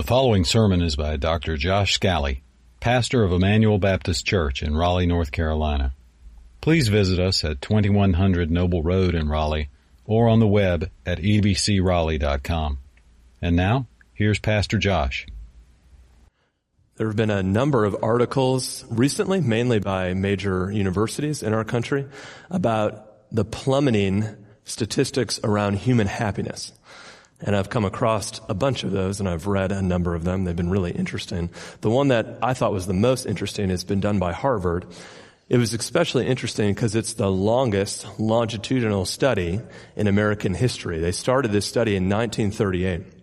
The following sermon is by Dr. Josh Scally, pastor of Emmanuel Baptist Church in Raleigh, North Carolina. Please visit us at 2100 Noble Road in Raleigh or on the web at ebcraleigh.com. And now, here's Pastor Josh. There have been a number of articles recently, mainly by major universities in our country, about the plummeting statistics around human happiness. And I've come across a bunch of those and I've read a number of them. They've been really interesting. The one that I thought was the most interesting has been done by Harvard. It was especially interesting because it's the longest longitudinal study in American history. They started this study in 1938.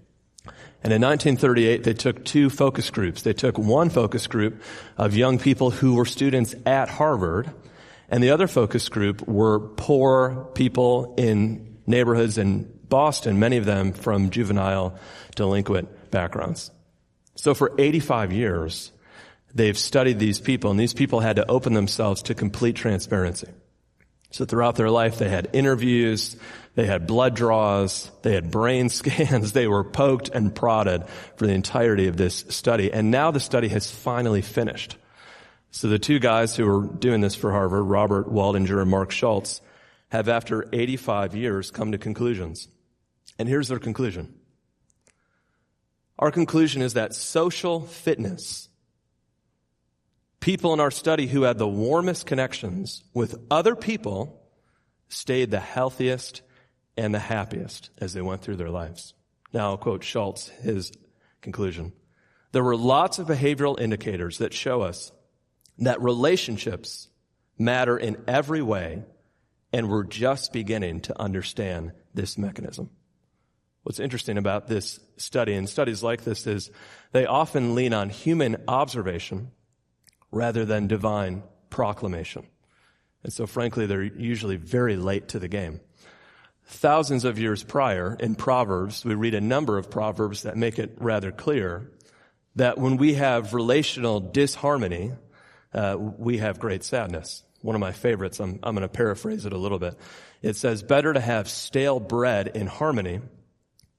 And in 1938, they took two focus groups. They took one focus group of young people who were students at Harvard, and the other focus group were poor people in neighborhoods in Boston, many of them from juvenile delinquent backgrounds. So for 85 years, they've studied these people and these people had to open themselves to complete transparency. So throughout their life, they had interviews, they had blood draws, they had brain scans, they were poked and prodded for the entirety of this study. And now the study has finally finished. So the two guys who were doing this for Harvard, Robert Waldinger and Mark Schultz, have after 85 years come to conclusions. And here's their conclusion. Our conclusion is that social fitness, people in our study who had the warmest connections with other people stayed the healthiest and the happiest as they went through their lives. Now I'll quote Schultz, his conclusion. There were lots of behavioral indicators that show us that relationships matter in every way and we're just beginning to understand this mechanism. What's interesting about this study and studies like this is they often lean on human observation rather than divine proclamation. And so frankly, they're usually very late to the game. Thousands of years prior in Proverbs, we read a number of Proverbs that make it rather clear that when we have relational disharmony, uh, we have great sadness. One of my favorites, I'm, I'm going to paraphrase it a little bit. It says, better to have stale bread in harmony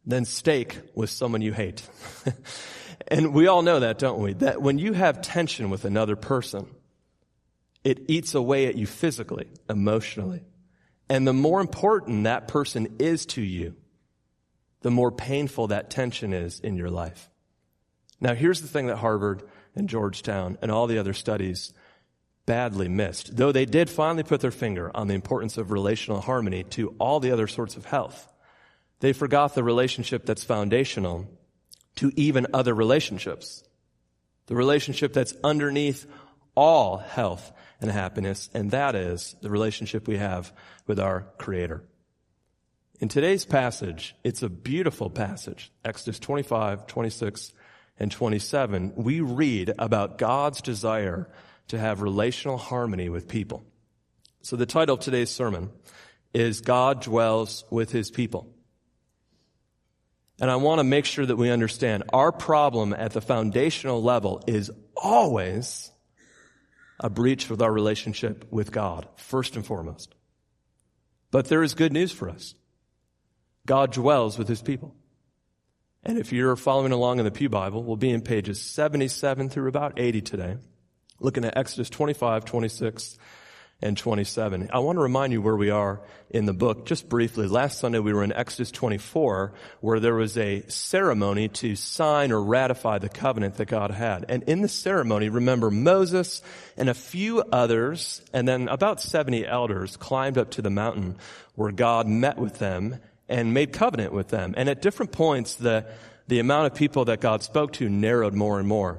than steak with someone you hate. and we all know that, don't we? That when you have tension with another person, it eats away at you physically, emotionally. And the more important that person is to you, the more painful that tension is in your life. Now here's the thing that Harvard and Georgetown and all the other studies badly missed. Though they did finally put their finger on the importance of relational harmony to all the other sorts of health. They forgot the relationship that's foundational to even other relationships. The relationship that's underneath all health and happiness, and that is the relationship we have with our Creator. In today's passage, it's a beautiful passage. Exodus 25, 26, and 27. We read about God's desire to have relational harmony with people. So the title of today's sermon is God dwells with his people. And I want to make sure that we understand our problem at the foundational level is always a breach with our relationship with God, first and foremost. But there is good news for us. God dwells with his people. And if you're following along in the Pew Bible, we'll be in pages 77 through about 80 today, looking at Exodus 25, 26, and 27. I want to remind you where we are in the book just briefly. Last Sunday we were in Exodus 24 where there was a ceremony to sign or ratify the covenant that God had. And in the ceremony, remember Moses and a few others and then about 70 elders climbed up to the mountain where God met with them and made covenant with them. And at different points the the amount of people that God spoke to narrowed more and more.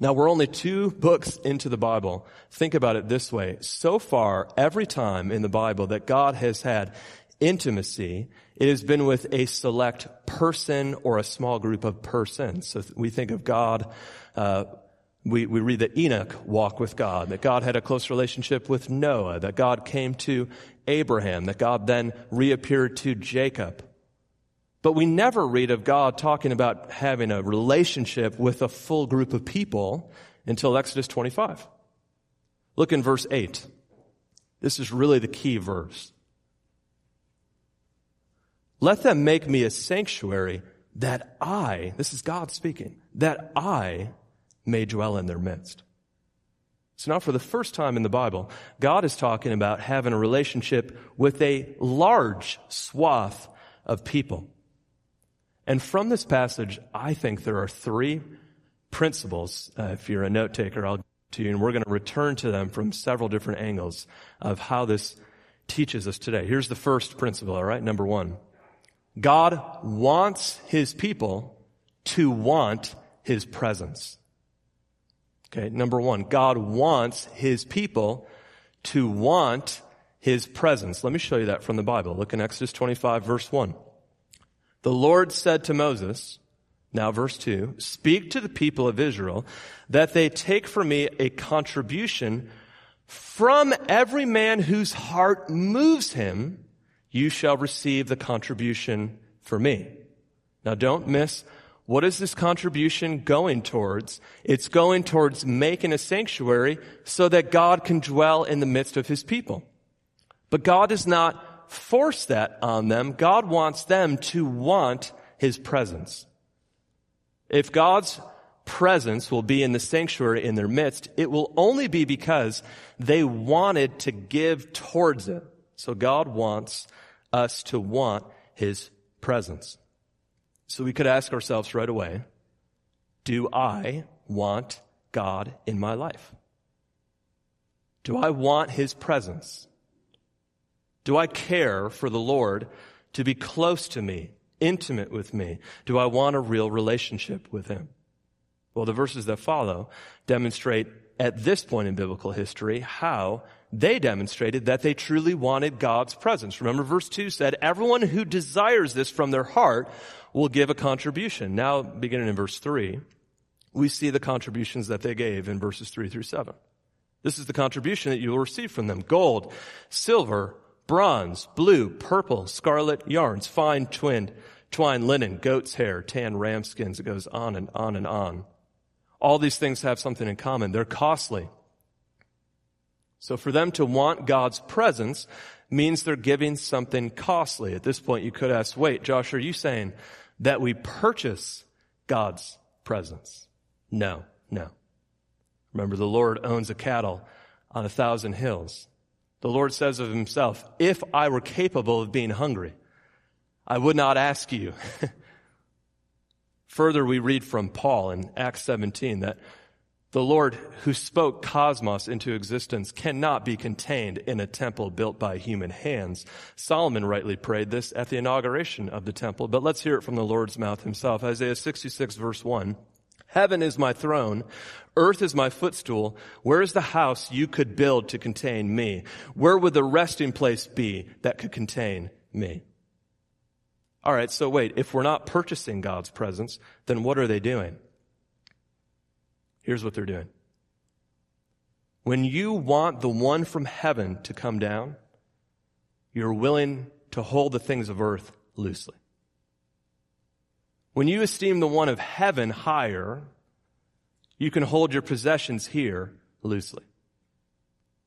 Now we're only two books into the Bible. Think about it this way. So far, every time in the Bible that God has had intimacy, it has been with a select person or a small group of persons. So we think of God, uh, we, we read that Enoch walked with God, that God had a close relationship with Noah, that God came to Abraham, that God then reappeared to Jacob. But we never read of God talking about having a relationship with a full group of people until Exodus 25. Look in verse 8. This is really the key verse. Let them make me a sanctuary that I, this is God speaking, that I may dwell in their midst. So now for the first time in the Bible, God is talking about having a relationship with a large swath of people. And from this passage, I think there are three principles. Uh, if you're a note taker, I'll to you, and we're going to return to them from several different angles of how this teaches us today. Here's the first principle, all right? Number one. God wants his people to want his presence. Okay, number one, God wants his people to want his presence. Let me show you that from the Bible. Look in Exodus 25 verse 1. The Lord said to Moses, now verse 2, speak to the people of Israel that they take from me a contribution from every man whose heart moves him, you shall receive the contribution for me. Now don't miss what is this contribution going towards? It's going towards making a sanctuary so that God can dwell in the midst of his people. But God is not force that on them. God wants them to want his presence. If God's presence will be in the sanctuary in their midst, it will only be because they wanted to give towards it. So God wants us to want His presence. So we could ask ourselves right away, do I want God in my life? Do I want His presence? Do I care for the Lord to be close to me, intimate with me? Do I want a real relationship with Him? Well, the verses that follow demonstrate at this point in biblical history how they demonstrated that they truly wanted God's presence. Remember verse 2 said, everyone who desires this from their heart will give a contribution. Now, beginning in verse 3, we see the contributions that they gave in verses 3 through 7. This is the contribution that you will receive from them. Gold, silver, bronze, blue, purple, scarlet yarns, fine twinned, twine linen, goat's hair, tan ram skins. It goes on and on and on. All these things have something in common. They're costly. So for them to want God's presence means they're giving something costly. At this point, you could ask, wait, Josh, are you saying that we purchase God's presence? No, no. Remember, the Lord owns a cattle on a thousand hills. The Lord says of himself, if I were capable of being hungry, I would not ask you Further, we read from Paul in Acts 17 that the Lord who spoke cosmos into existence cannot be contained in a temple built by human hands. Solomon rightly prayed this at the inauguration of the temple, but let's hear it from the Lord's mouth himself. Isaiah 66 verse 1. Heaven is my throne. Earth is my footstool. Where is the house you could build to contain me? Where would the resting place be that could contain me? All right, so wait, if we're not purchasing God's presence, then what are they doing? Here's what they're doing. When you want the one from heaven to come down, you're willing to hold the things of earth loosely. When you esteem the one of heaven higher, you can hold your possessions here loosely.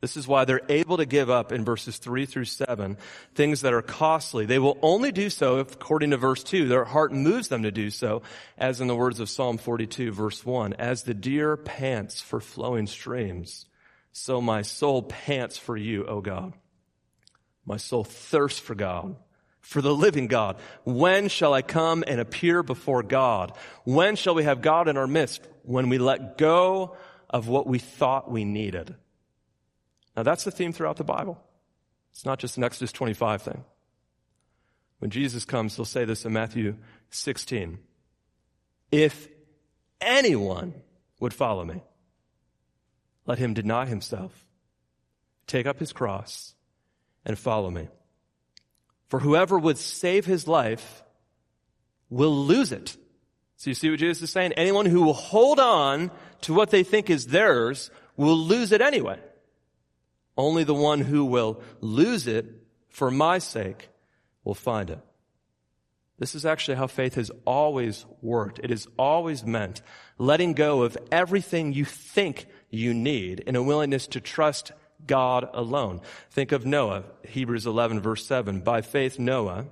This is why they're able to give up in verses 3 through 7 things that are costly. They will only do so if, according to verse 2, their heart moves them to do so, as in the words of Psalm 42 verse 1, as the deer pants for flowing streams, so my soul pants for you, O God. My soul thirsts for God, for the living God. When shall I come and appear before God? When shall we have God in our midst? When we let go of what we thought we needed. Now that's the theme throughout the Bible. It's not just an Exodus 25 thing. When Jesus comes, he'll say this in Matthew 16. If anyone would follow me, let him deny himself, take up his cross, and follow me. For whoever would save his life will lose it. So you see what Jesus is saying? Anyone who will hold on to what they think is theirs will lose it anyway. Only the one who will lose it for my sake will find it. This is actually how faith has always worked. It has always meant letting go of everything you think you need in a willingness to trust God alone. Think of Noah, Hebrews 11 verse 7. By faith Noah,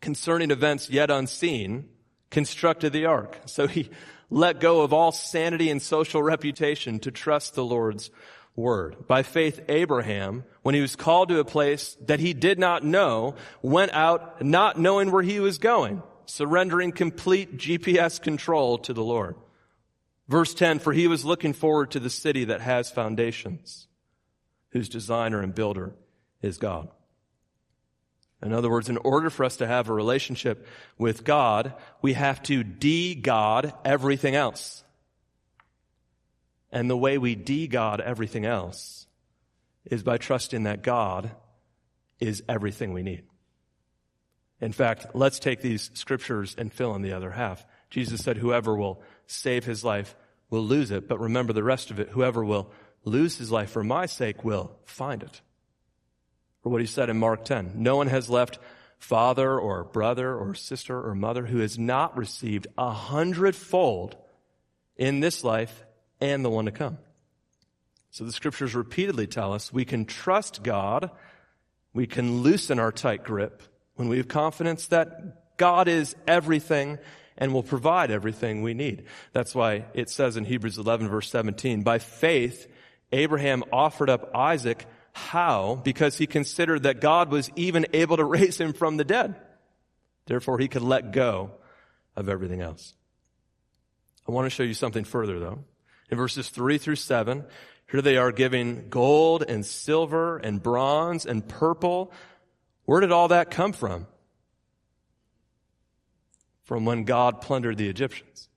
concerning events yet unseen, constructed the ark. So he let go of all sanity and social reputation to trust the Lord's word. By faith, Abraham, when he was called to a place that he did not know, went out not knowing where he was going, surrendering complete GPS control to the Lord. Verse 10, for he was looking forward to the city that has foundations, whose designer and builder is God. In other words, in order for us to have a relationship with God, we have to de-God everything else. And the way we de-God everything else is by trusting that God is everything we need. In fact, let's take these scriptures and fill in the other half. Jesus said, whoever will save his life will lose it, but remember the rest of it. Whoever will lose his life for my sake will find it. For what he said in Mark 10. No one has left father or brother or sister or mother who has not received a hundredfold in this life and the one to come. So the scriptures repeatedly tell us we can trust God, we can loosen our tight grip when we have confidence that God is everything and will provide everything we need. That's why it says in Hebrews 11 verse 17, by faith, Abraham offered up Isaac. How? Because he considered that God was even able to raise him from the dead. Therefore, he could let go of everything else. I want to show you something further though. In verses 3 through 7, here they are giving gold and silver and bronze and purple. Where did all that come from? From when God plundered the Egyptians.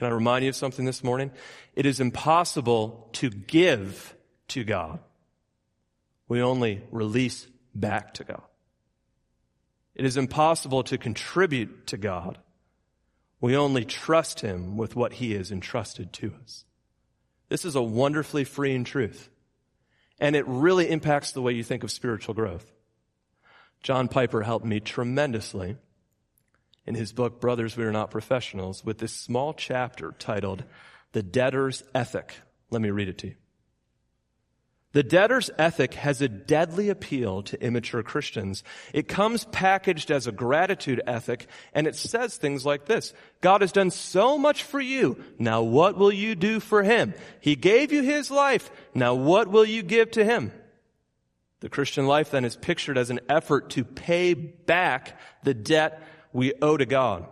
Can I remind you of something this morning? It is impossible to give to God. We only release back to God. It is impossible to contribute to God. We only trust Him with what He has entrusted to us. This is a wonderfully freeing truth. And it really impacts the way you think of spiritual growth. John Piper helped me tremendously in his book, Brothers, We Are Not Professionals, with this small chapter titled The Debtor's Ethic. Let me read it to you. The debtor's ethic has a deadly appeal to immature Christians. It comes packaged as a gratitude ethic, and it says things like this. God has done so much for you. Now what will you do for him? He gave you his life. Now what will you give to him? The Christian life then is pictured as an effort to pay back the debt we owe to God.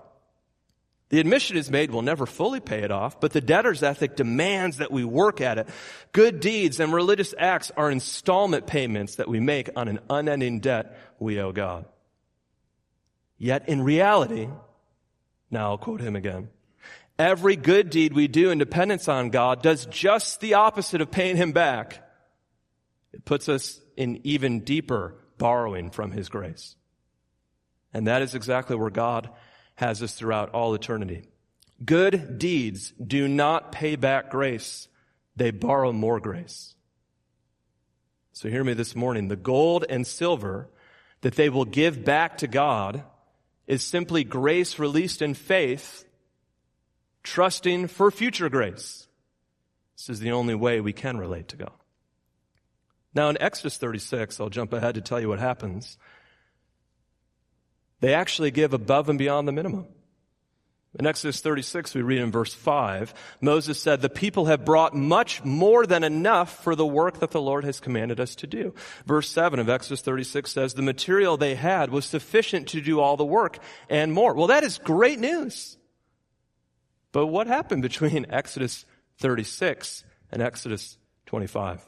The admission is made we'll never fully pay it off, but the debtor's ethic demands that we work at it. Good deeds and religious acts are installment payments that we make on an unending debt we owe God. Yet in reality, now I'll quote him again, every good deed we do in dependence on God does just the opposite of paying him back. It puts us in even deeper borrowing from his grace. And that is exactly where God has us throughout all eternity. Good deeds do not pay back grace. They borrow more grace. So hear me this morning. The gold and silver that they will give back to God is simply grace released in faith, trusting for future grace. This is the only way we can relate to God. Now in Exodus 36, I'll jump ahead to tell you what happens. They actually give above and beyond the minimum. In Exodus 36, we read in verse 5, Moses said, the people have brought much more than enough for the work that the Lord has commanded us to do. Verse 7 of Exodus 36 says, the material they had was sufficient to do all the work and more. Well, that is great news. But what happened between Exodus 36 and Exodus 25?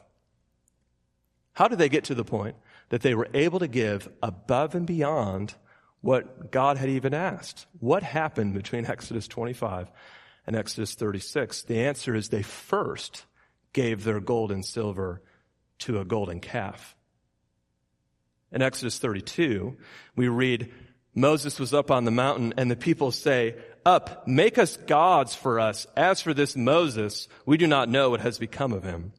How did they get to the point that they were able to give above and beyond what God had even asked. What happened between Exodus 25 and Exodus 36? The answer is they first gave their gold and silver to a golden calf. In Exodus 32, we read, Moses was up on the mountain and the people say, up, make us gods for us. As for this Moses, we do not know what has become of him.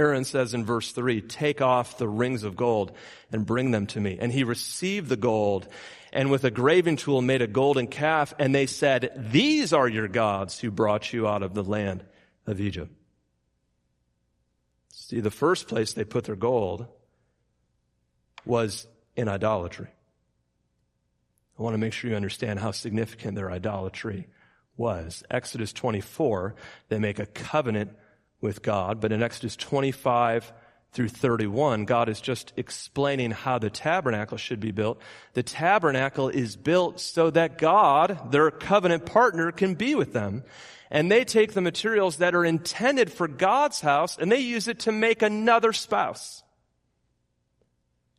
Aaron says in verse 3, take off the rings of gold and bring them to me. And he received the gold and with a graving tool made a golden calf. And they said, these are your gods who brought you out of the land of Egypt. See, the first place they put their gold was in idolatry. I want to make sure you understand how significant their idolatry was. Exodus 24, they make a covenant with God, but in Exodus 25 through 31, God is just explaining how the tabernacle should be built. The tabernacle is built so that God, their covenant partner, can be with them. And they take the materials that are intended for God's house and they use it to make another spouse.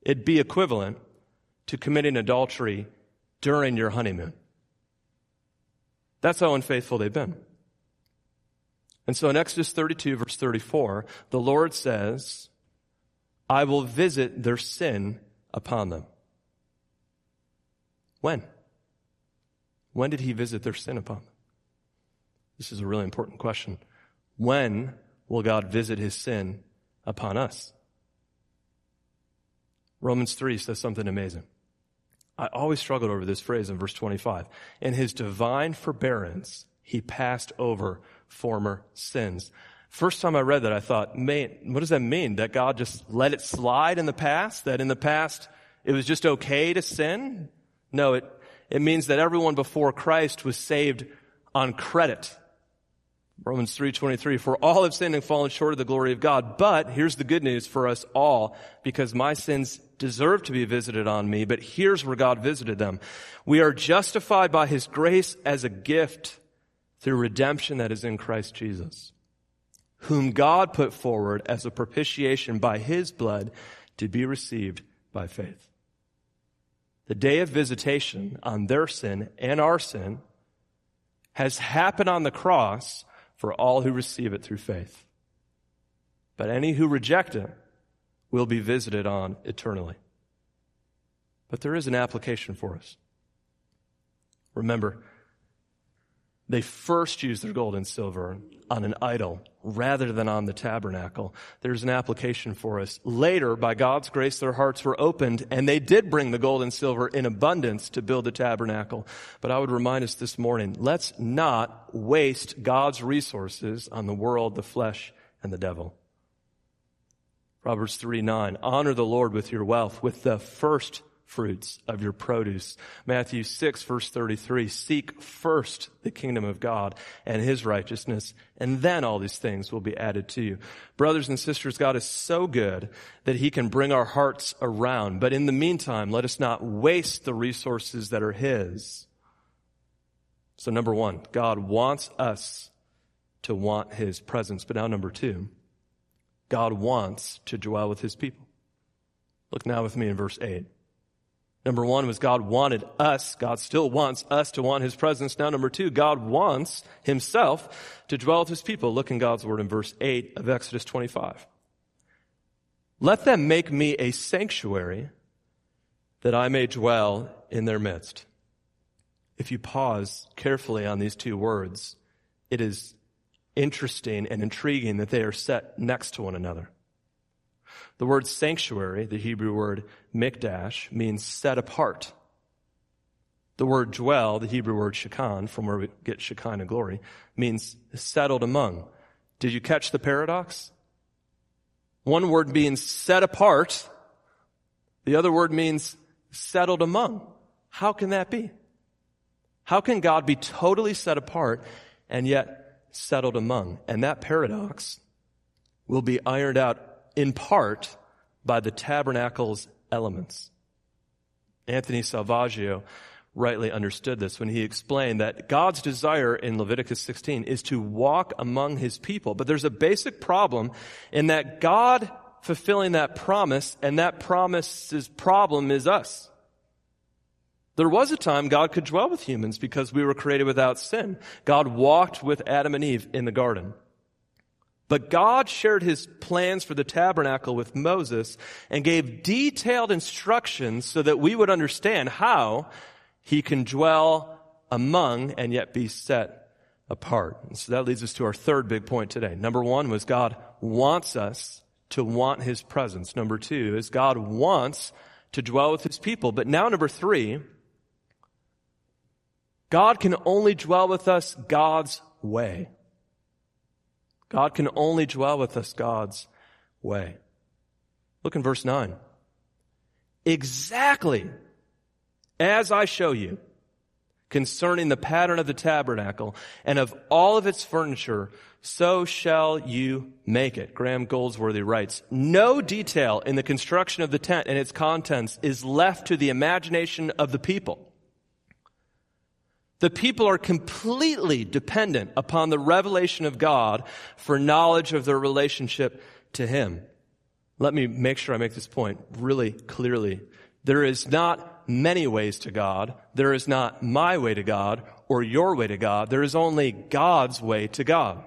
It'd be equivalent to committing adultery during your honeymoon. That's how unfaithful they've been. And so in Exodus 32 verse 34, the Lord says, I will visit their sin upon them. When? When did he visit their sin upon them? This is a really important question. When will God visit his sin upon us? Romans 3 says something amazing. I always struggled over this phrase in verse 25. In his divine forbearance, he passed over former sins. First time I read that, I thought, man, what does that mean? That God just let it slide in the past? That in the past, it was just okay to sin? No, it, it means that everyone before Christ was saved on credit. Romans 3.23, for all have sinned and fallen short of the glory of God. But here's the good news for us all, because my sins deserve to be visited on me, but here's where God visited them. We are justified by His grace as a gift through redemption that is in Christ Jesus, whom God put forward as a propitiation by His blood to be received by faith. The day of visitation on their sin and our sin has happened on the cross for all who receive it through faith. But any who reject it will be visited on eternally. But there is an application for us. Remember, they first used their gold and silver on an idol rather than on the tabernacle. There's an application for us. Later, by God's grace, their hearts were opened and they did bring the gold and silver in abundance to build the tabernacle. But I would remind us this morning, let's not waste God's resources on the world, the flesh, and the devil. Proverbs 3 9, honor the Lord with your wealth, with the first fruits of your produce. Matthew 6 verse 33, seek first the kingdom of God and his righteousness, and then all these things will be added to you. Brothers and sisters, God is so good that he can bring our hearts around. But in the meantime, let us not waste the resources that are his. So number one, God wants us to want his presence. But now number two, God wants to dwell with his people. Look now with me in verse 8. Number one was God wanted us. God still wants us to want His presence. Now number two, God wants Himself to dwell with His people. Look in God's Word in verse 8 of Exodus 25. Let them make me a sanctuary that I may dwell in their midst. If you pause carefully on these two words, it is interesting and intriguing that they are set next to one another. The word sanctuary, the Hebrew word mikdash, means set apart. The word dwell, the Hebrew word shekan, from where we get Shekinah glory, means settled among. Did you catch the paradox? One word means set apart. The other word means settled among. How can that be? How can God be totally set apart and yet settled among? And that paradox will be ironed out in part by the tabernacle's elements. Anthony Selvaggio rightly understood this when he explained that God's desire in Leviticus 16 is to walk among his people. But there's a basic problem in that God fulfilling that promise and that promise's problem is us. There was a time God could dwell with humans because we were created without sin. God walked with Adam and Eve in the garden. But God shared his plans for the tabernacle with Moses and gave detailed instructions so that we would understand how he can dwell among and yet be set apart. And so that leads us to our third big point today. Number one was God wants us to want his presence. Number two is God wants to dwell with his people. But now number three, God can only dwell with us God's way. God can only dwell with us God's way. Look in verse 9. Exactly as I show you concerning the pattern of the tabernacle and of all of its furniture, so shall you make it. Graham Goldsworthy writes, no detail in the construction of the tent and its contents is left to the imagination of the people. The people are completely dependent upon the revelation of God for knowledge of their relationship to Him. Let me make sure I make this point really clearly. There is not many ways to God. There is not my way to God or your way to God. There is only God's way to God.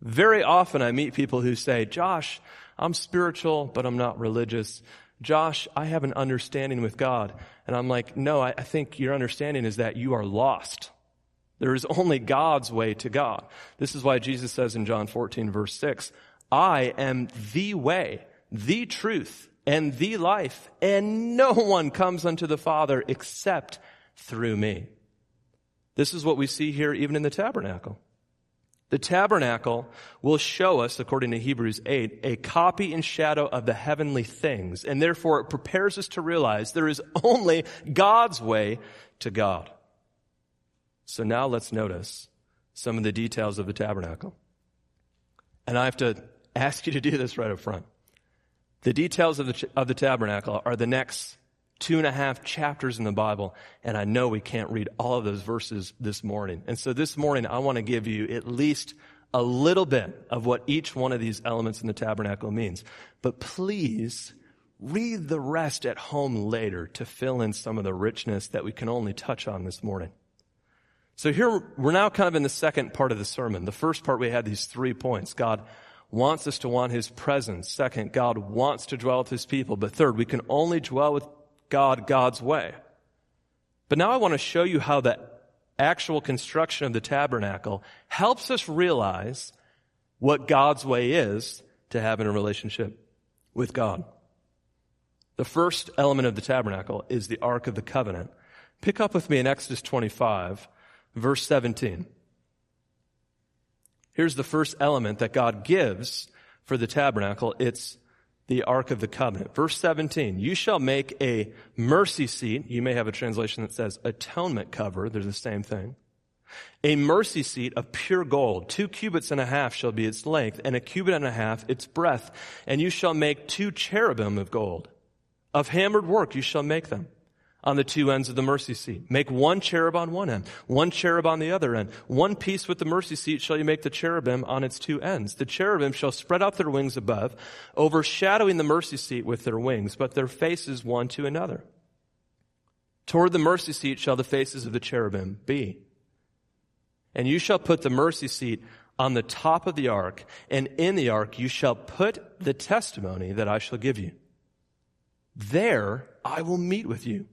Very often I meet people who say, Josh, I'm spiritual, but I'm not religious. Josh, I have an understanding with God. And I'm like, no, I, I think your understanding is that you are lost. There is only God's way to God. This is why Jesus says in John 14 verse 6, I am the way, the truth, and the life, and no one comes unto the Father except through me. This is what we see here even in the tabernacle. The tabernacle will show us, according to Hebrews 8, a copy and shadow of the heavenly things, and therefore it prepares us to realize there is only God's way to God. So now let's notice some of the details of the tabernacle. And I have to ask you to do this right up front. The details of the, of the tabernacle are the next two and a half chapters in the Bible, and I know we can't read all of those verses this morning. And so this morning, I want to give you at least a little bit of what each one of these elements in the tabernacle means. But please read the rest at home later to fill in some of the richness that we can only touch on this morning. So here, we're now kind of in the second part of the sermon. The first part, we had these three points. God wants us to want His presence. Second, God wants to dwell with His people. But third, we can only dwell with God God's way. But now I want to show you how the actual construction of the tabernacle helps us realize what God's way is to having a relationship with God. The first element of the tabernacle is the Ark of the Covenant. Pick up with me in Exodus 25, verse 17. Here's the first element that God gives for the tabernacle. It's the Ark of the Covenant. Verse 17, you shall make a mercy seat. You may have a translation that says atonement cover. They're the same thing. A mercy seat of pure gold. Two cubits and a half shall be its length, and a cubit and a half its breadth. And you shall make two cherubim of gold. Of hammered work you shall make them on the two ends of the mercy seat. Make one cherub on one end, one cherub on the other end. One piece with the mercy seat shall you make the cherubim on its two ends. The cherubim shall spread out their wings above, overshadowing the mercy seat with their wings, but their faces one to another. Toward the mercy seat shall the faces of the cherubim be. And you shall put the mercy seat on the top of the ark, and in the ark you shall put the testimony that I shall give you. There I will meet with you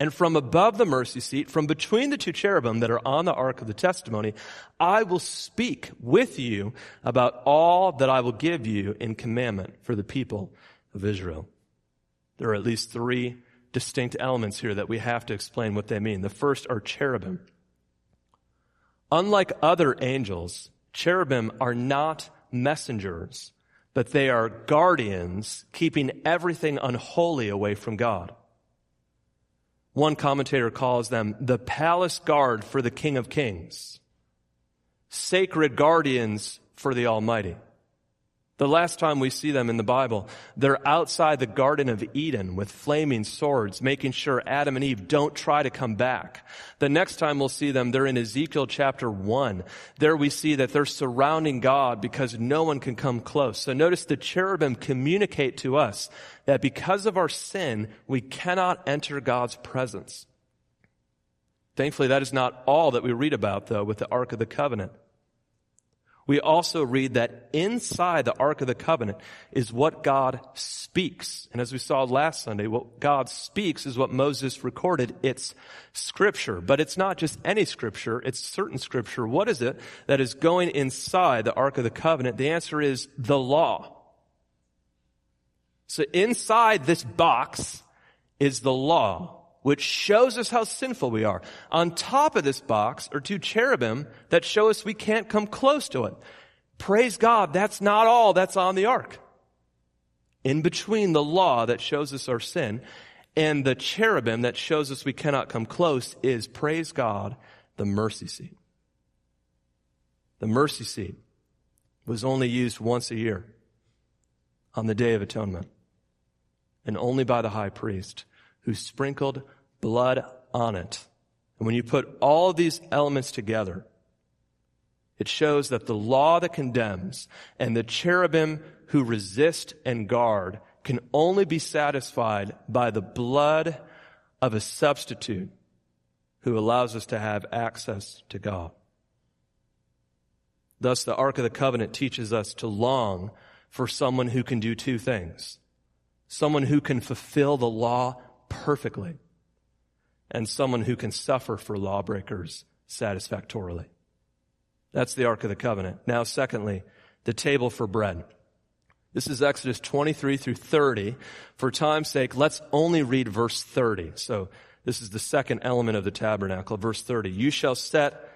and from above the mercy seat, from between the two cherubim that are on the ark of the testimony, I will speak with you about all that I will give you in commandment for the people of Israel. There are at least three distinct elements here that we have to explain what they mean. The first are cherubim. Unlike other angels, cherubim are not messengers, but they are guardians keeping everything unholy away from God. One commentator calls them the palace guard for the King of Kings, sacred guardians for the Almighty. The last time we see them in the Bible, they're outside the Garden of Eden with flaming swords, making sure Adam and Eve don't try to come back. The next time we'll see them, they're in Ezekiel chapter 1. There we see that they're surrounding God because no one can come close. So notice the cherubim communicate to us that because of our sin, we cannot enter God's presence. Thankfully, that is not all that we read about, though, with the Ark of the Covenant we also read that inside the Ark of the Covenant is what God speaks. And as we saw last Sunday, what God speaks is what Moses recorded. It's scripture, but it's not just any scripture. It's certain scripture. What is it that is going inside the Ark of the Covenant? The answer is the law. So inside this box is the law which shows us how sinful we are. On top of this box are two cherubim that show us we can't come close to it. Praise God, that's not all that's on the ark. In between the law that shows us our sin And the cherubim that shows us we cannot come close is, praise God, the mercy seat. The mercy seat was only used once a year on the Day of Atonement and only by the high priest who sprinkled blood on it. And when you put all these elements together, it shows that the law that condemns and the cherubim who resist and guard can only be satisfied by the blood of a substitute who allows us to have access to God. Thus, the Ark of the Covenant teaches us to long for someone who can do two things. Someone who can fulfill the law perfectly and someone who can suffer for lawbreakers satisfactorily. That's the Ark of the Covenant. Now, secondly, the table for bread. This is Exodus 23 through 30. For time's sake, let's only read verse 30. So this is the second element of the tabernacle, verse 30. You shall set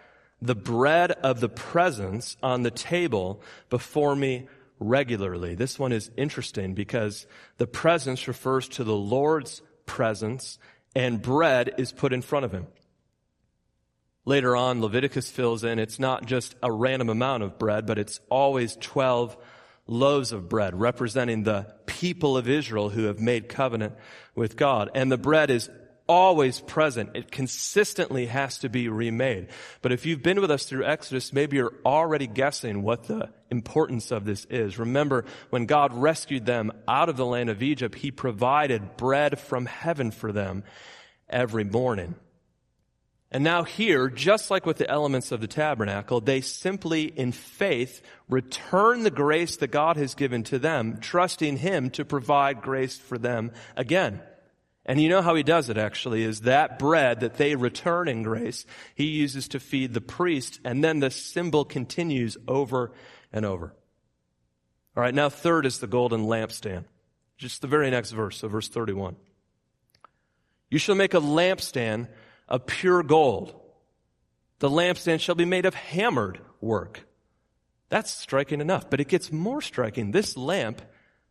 the bread of the presence on the table before me regularly. This one is interesting because the presence refers to the Lord's presence and bread is put in front of him. Later on, Leviticus fills in it's not just a random amount of bread, but it's always 12 loaves of bread representing the people of Israel who have made covenant with God. And the bread is always present. It consistently has to be remade. But if you've been with us through Exodus, maybe you're already guessing what the importance of this is. Remember, when God rescued them out of the land of Egypt, He provided bread from heaven for them every morning. And now here, just like with the elements of the tabernacle, they simply in faith return the grace that God has given to them, trusting Him to provide grace for them again. And you know how he does it actually is that bread that they return in grace, he uses to feed the priest, and then the symbol continues over and over. All right, now third is the golden lampstand. Just the very next verse, so verse 31. You shall make a lampstand of pure gold. The lampstand shall be made of hammered work. That's striking enough, but it gets more striking. This lamp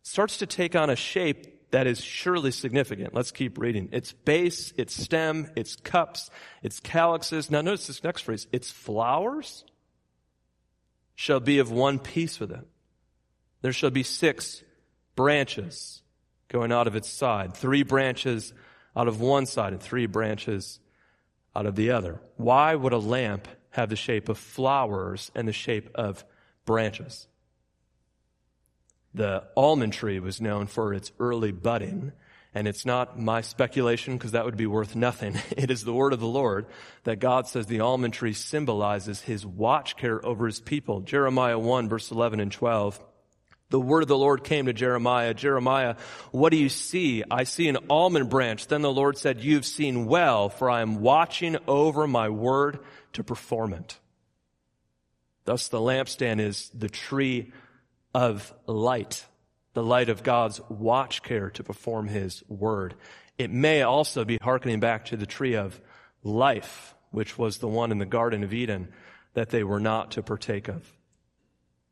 starts to take on a shape that is surely significant. Let's keep reading. Its base, its stem, its cups, its calyxes. Now notice this next phrase. Its flowers shall be of one piece with it. There shall be six branches going out of its side. Three branches out of one side and three branches out of the other. Why would a lamp have the shape of flowers and the shape of branches? The almond tree was known for its early budding, and it's not my speculation because that would be worth nothing. It is the word of the Lord that God says the almond tree symbolizes his watch care over his people. Jeremiah 1 verse 11 and 12. The word of the Lord came to Jeremiah. Jeremiah, what do you see? I see an almond branch. Then the Lord said, you've seen well, for I am watching over my word to perform it. Thus the lampstand is the tree of light, the light of God's watch care to perform his word. It may also be hearkening back to the tree of life, which was the one in the Garden of Eden that they were not to partake of.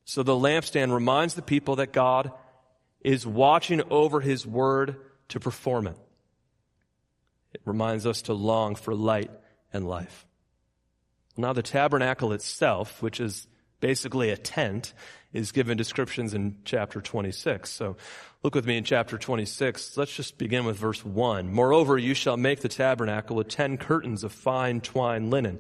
So the lampstand reminds the people that God is watching over his word to perform it. It reminds us to long for light and life. Now the tabernacle itself, which is basically a tent, is given descriptions in chapter 26. So look with me in chapter 26. Let's just begin with verse 1. Moreover, you shall make the tabernacle with ten curtains of fine twine linen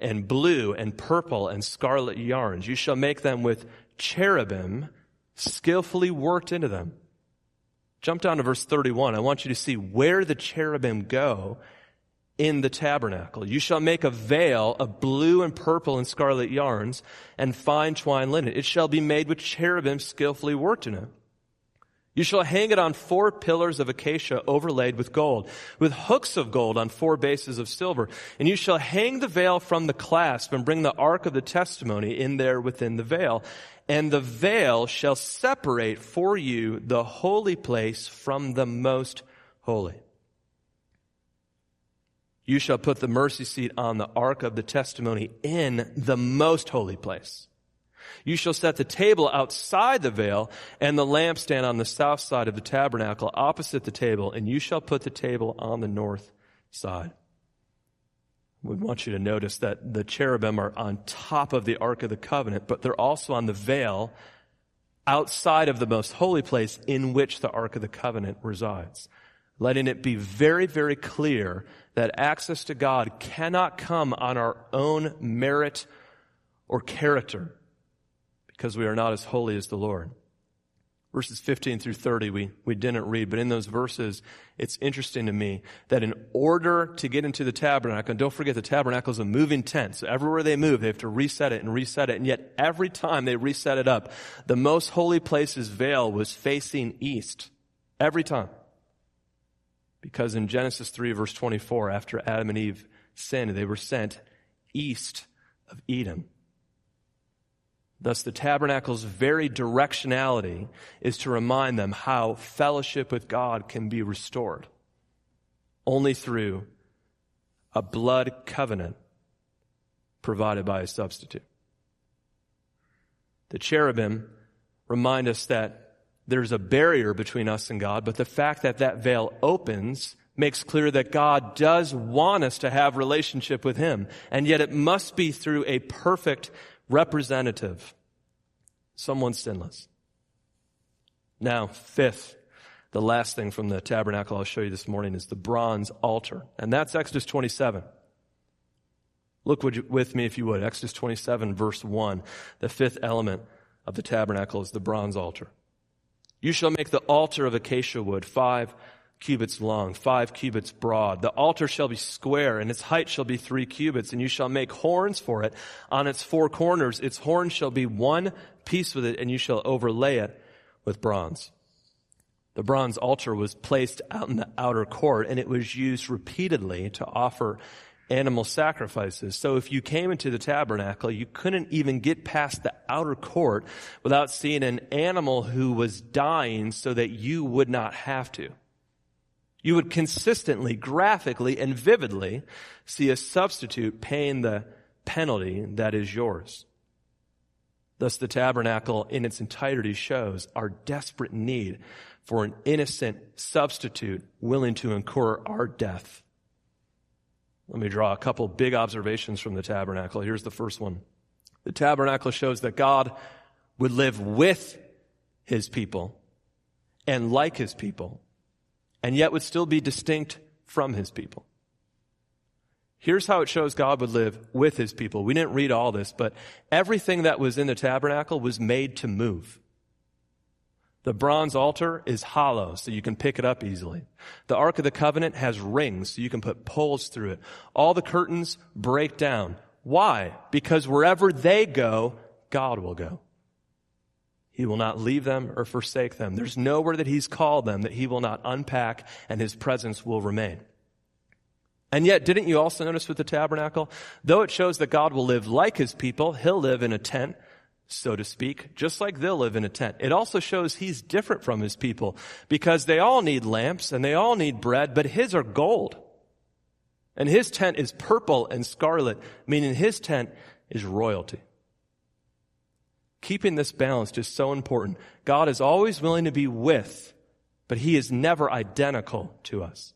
and blue and purple and scarlet yarns. You shall make them with cherubim skillfully worked into them. Jump down to verse 31. I want you to see where the cherubim go in the tabernacle. You shall make a veil of blue and purple and scarlet yarns and fine twine linen. It shall be made with cherubim skillfully worked in it. You shall hang it on four pillars of acacia overlaid with gold, with hooks of gold on four bases of silver. And you shall hang the veil from the clasp and bring the ark of the testimony in there within the veil. And the veil shall separate for you the holy place from the most holy. You shall put the mercy seat on the ark of the testimony in the most holy place. You shall set the table outside the veil and the lampstand on the south side of the tabernacle opposite the table, and you shall put the table on the north side. We want you to notice that the cherubim are on top of the Ark of the Covenant, but they're also on the veil outside of the most holy place in which the Ark of the Covenant resides. Letting it be very, very clear that access to God cannot come on our own merit or character because we are not as holy as the Lord. Verses 15 through 30 we, we didn't read, but in those verses, it's interesting to me that in order to get into the tabernacle, and don't forget the tabernacle is a moving tent, so everywhere they move, they have to reset it and reset it, and yet every time they reset it up, the most holy place's veil was facing east. Every time. Because in Genesis 3 verse 24, after Adam and Eve sinned, they were sent east of Eden. Thus, the tabernacle's very directionality is to remind them how fellowship with God can be restored only through a blood covenant provided by a substitute. The cherubim remind us that there's a barrier between us and God, but the fact that that veil opens makes clear that God does want us to have relationship with Him, and yet it must be through a perfect representative, someone sinless. Now, fifth, the last thing from the tabernacle I'll show you this morning is the bronze altar. And that's Exodus 27. Look with me, if you would. Exodus 27, verse 1. The fifth element of the tabernacle is the bronze altar. You shall make the altar of acacia wood, five cubits long, five cubits broad. The altar shall be square, and its height shall be three cubits, and you shall make horns for it on its four corners. Its horns shall be one piece with it, and you shall overlay it with bronze. The bronze altar was placed out in the outer court, and it was used repeatedly to offer animal sacrifices. So if you came into the tabernacle, you couldn't even get past the outer court without seeing an animal who was dying so that you would not have to. You would consistently, graphically, and vividly see a substitute paying the penalty that is yours. Thus, the tabernacle in its entirety shows our desperate need for an innocent substitute willing to incur our death. Let me draw a couple big observations from the tabernacle. Here's the first one. The tabernacle shows that God would live with his people and like his people and yet would still be distinct from his people. Here's how it shows God would live with his people. We didn't read all this, but everything that was in the tabernacle was made to move. The bronze altar is hollow, so you can pick it up easily. The Ark of the Covenant has rings, so you can put poles through it. All the curtains break down. Why? Because wherever they go, God will go. He will not leave them or forsake them. There's nowhere that He's called them that He will not unpack and His presence will remain. And yet, didn't you also notice with the tabernacle? Though it shows that God will live like His people, He'll live in a tent, so to speak, just like they'll live in a tent. It also shows He's different from His people because they all need lamps and they all need bread, but His are gold. And His tent is purple and scarlet, meaning His tent is royalty. Keeping this balance is so important. God is always willing to be with, but he is never identical to us.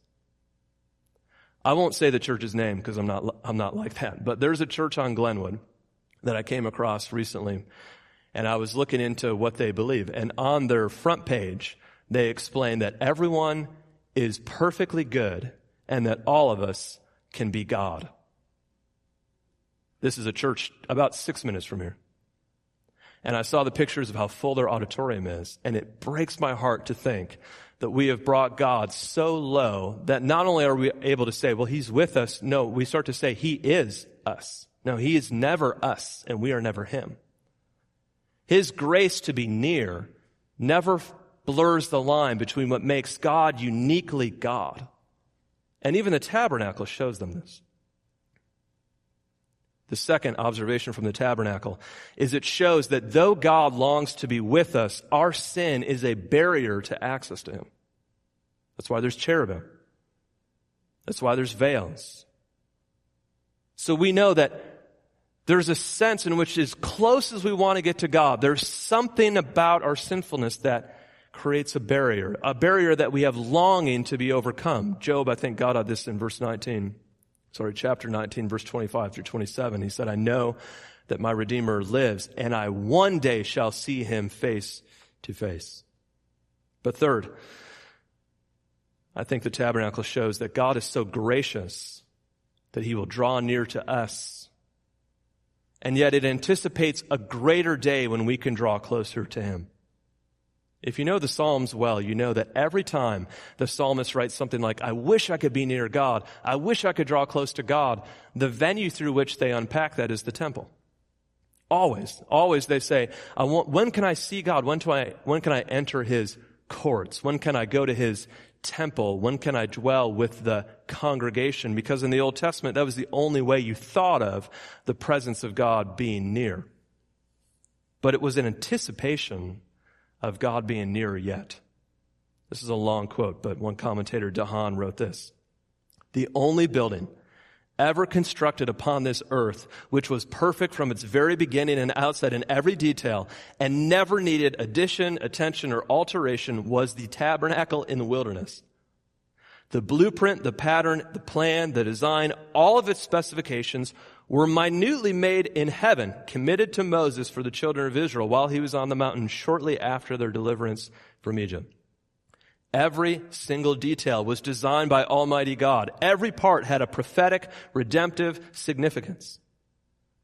I won't say the church's name because I'm not, I'm not like that, but there's a church on Glenwood that I came across recently and I was looking into what they believe. And on their front page, they explain that everyone is perfectly good and that all of us can be God. This is a church about six minutes from here and I saw the pictures of how full their auditorium is, and it breaks my heart to think that we have brought God so low that not only are we able to say, well, He's with us, no, we start to say He is us. No, He is never us, and we are never Him. His grace to be near never blurs the line between what makes God uniquely God. And even the tabernacle shows them this. The second observation from the tabernacle is it shows that though God longs to be with us, our sin is a barrier to access to Him. That's why there's cherubim. That's why there's veils. So we know that There's a sense in which as close as we want to get to God, there's something about our sinfulness that creates a barrier, a barrier that we have longing to be overcome. Job, I think, God at this in verse 19. Sorry, chapter 19, verse 25 through 27. He said, I know that my Redeemer lives, and I one day shall see him face to face. But third, I think the tabernacle shows that God is so gracious that he will draw near to us. And yet it anticipates a greater day when we can draw closer to him. If you know the Psalms well, you know that every time the psalmist writes something like, I wish I could be near God, I wish I could draw close to God, the venue through which they unpack that is the temple. Always, always they say, I want, when can I see God? When, do I, when can I enter his courts? When can I go to his temple? When can I dwell with the congregation? Because in the Old Testament, that was the only way you thought of the presence of God being near. But it was an anticipation of God being nearer yet. This is a long quote, but one commentator, DeHaan, wrote this. The only building ever constructed upon this earth, which was perfect from its very beginning and outset in every detail, and never needed addition, attention, or alteration, was the tabernacle in the wilderness. The blueprint, the pattern, the plan, the design, all of its specifications were minutely made in heaven, committed to Moses for the children of Israel while he was on the mountain shortly after their deliverance from Egypt. Every single detail was designed by Almighty God. Every part had a prophetic, redemptive significance.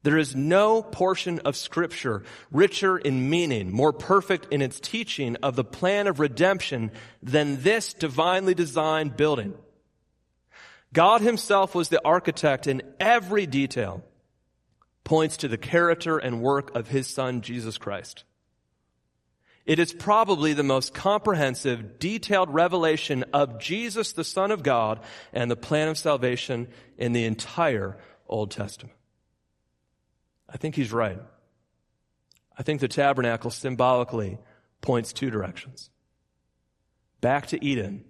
There is no portion of scripture richer in meaning, more perfect in its teaching of the plan of redemption than this divinely designed building. God himself was the architect in every detail, points to the character and work of his son, Jesus Christ. It is probably the most comprehensive, detailed revelation of Jesus, the Son of God, and the plan of salvation in the entire Old Testament. I think he's right. I think the tabernacle symbolically points two directions. Back to Eden,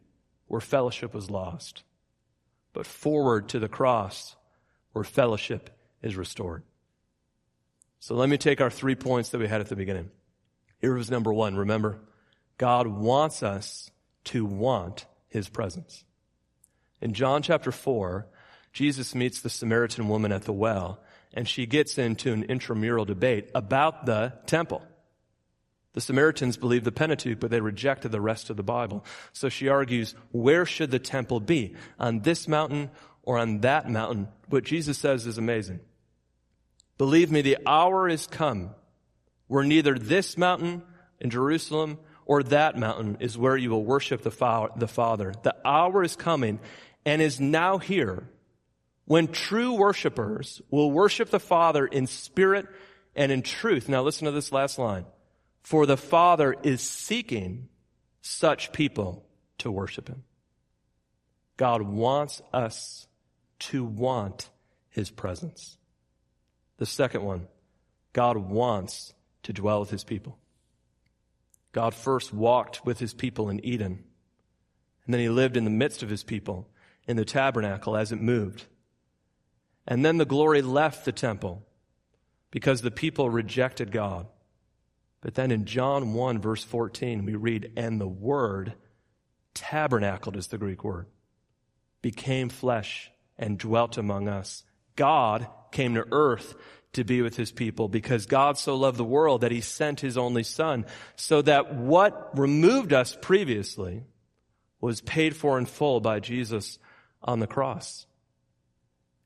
where fellowship was lost, but forward to the cross, where fellowship is restored. So let me take our three points that we had at the beginning. Here was number one. Remember, God wants us to want his presence. In John chapter four, Jesus meets the Samaritan woman at the well and she gets into an intramural debate about the temple. The Samaritans believed the Pentateuch, but they rejected the rest of the Bible. So she argues, where should the temple be? On this mountain or on that mountain? What Jesus says is amazing. Believe me, the hour is come where neither this mountain in Jerusalem or that mountain is where you will worship the, Father. The hour is coming and is now here when true worshipers will worship the Father in spirit and in truth. Now listen to this last line. For the Father is seeking such people to worship Him. God wants us to want His presence. The second one, God wants to dwell with his people. God first walked with his people in Eden, and then he lived in the midst of his people in the tabernacle as it moved. And then the glory left the temple because the people rejected God. But then in John 1 verse 14, we read, and the word tabernacled is the Greek word, became flesh and dwelt among us. God came to earth to be with his people because God so loved the world that he sent his only son so that what removed us previously was paid for in full by Jesus on the cross.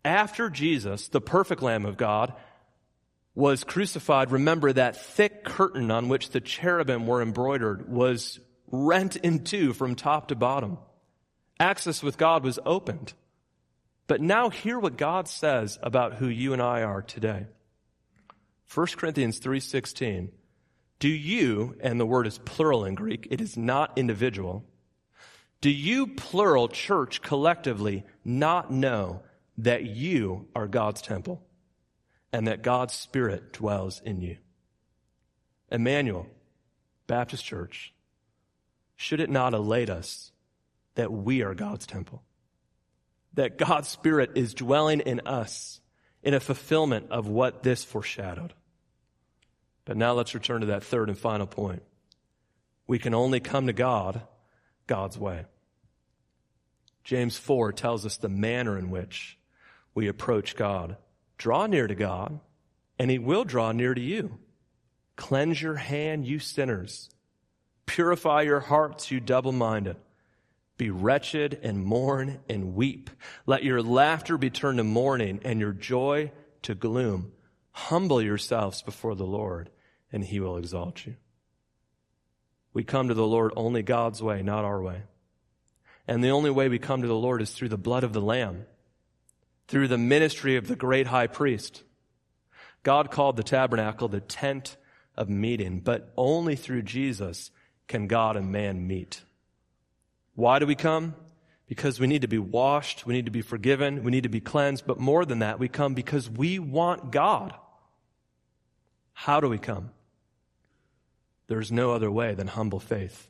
After Jesus, the perfect Lamb of God, was crucified, remember that thick curtain on which the cherubim were embroidered was rent in two from top to bottom. Access with God was opened. But now hear what God says about who you and I are today. 1 Corinthians 3:16 Do you and the word is plural in Greek it is not individual do you plural church collectively not know that you are God's temple and that God's spirit dwells in you? Emmanuel Baptist Church should it not elate us that we are God's temple that God's spirit is dwelling in us in a fulfillment of what this foreshadowed. But now let's return to that third and final point. We can only come to God God's way. James 4 tells us the manner in which we approach God. Draw near to God, and he will draw near to you. Cleanse your hand, you sinners. Purify your hearts, you double minded. Be wretched and mourn and weep. Let your laughter be turned to mourning and your joy to gloom. Humble yourselves before the Lord, and he will exalt you. We come to the Lord only God's way, not our way. And the only way we come to the Lord is through the blood of the Lamb, through the ministry of the great high priest. God called the tabernacle the tent of meeting, but only through Jesus can God and man meet. Why do we come? Because we need to be washed, we need to be forgiven, we need to be cleansed, but more than that, we come because we want God. How do we come? There's no other way than humble faith.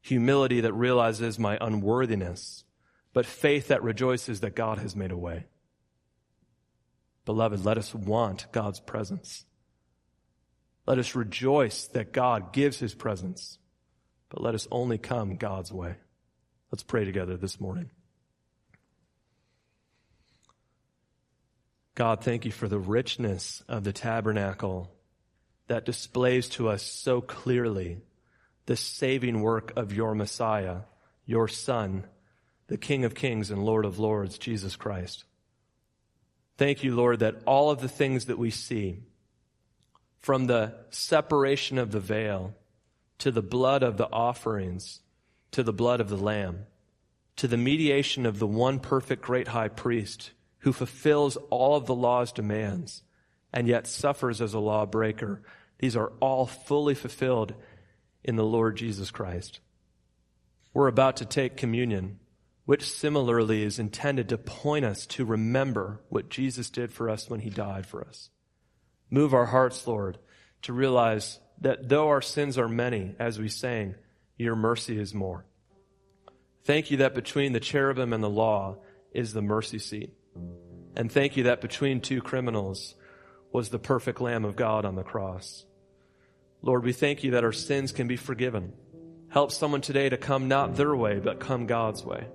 Humility that realizes my unworthiness, but faith that rejoices that God has made a way. Beloved, let us want God's presence. Let us rejoice that God gives his presence, but let us only come God's way. Let's pray together this morning. God, thank you for the richness of the tabernacle that displays to us so clearly the saving work of your Messiah, your Son, the King of Kings and Lord of Lords, Jesus Christ. Thank you, Lord, that all of the things that we see, from the separation of the veil to the blood of the offerings to the blood of the Lamb, to the mediation of the one perfect great high priest who fulfills all of the law's demands and yet suffers as a lawbreaker these are all fully fulfilled in the Lord Jesus Christ. We're about to take communion, which similarly is intended to point us to remember what Jesus did for us when he died for us. Move our hearts, Lord, to realize that though our sins are many, as we sang, your mercy is more. Thank you that between the cherubim and the law is the mercy seat. And thank you that between two criminals was the perfect Lamb of God on the cross. Lord, we thank you that our sins can be forgiven. Help someone today to come not their way, but come God's way.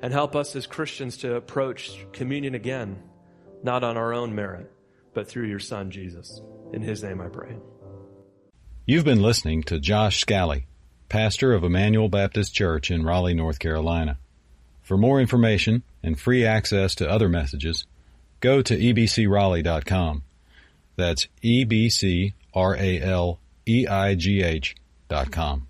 And help us as Christians to approach communion again, not on our own merit, but through your Son, Jesus. In his name I pray. You've been listening to Josh Scally, pastor of Emmanuel Baptist Church in Raleigh, North Carolina. For more information and free access to other messages, go to ebcraleigh.com. That's E B C R A L E I G H dot com.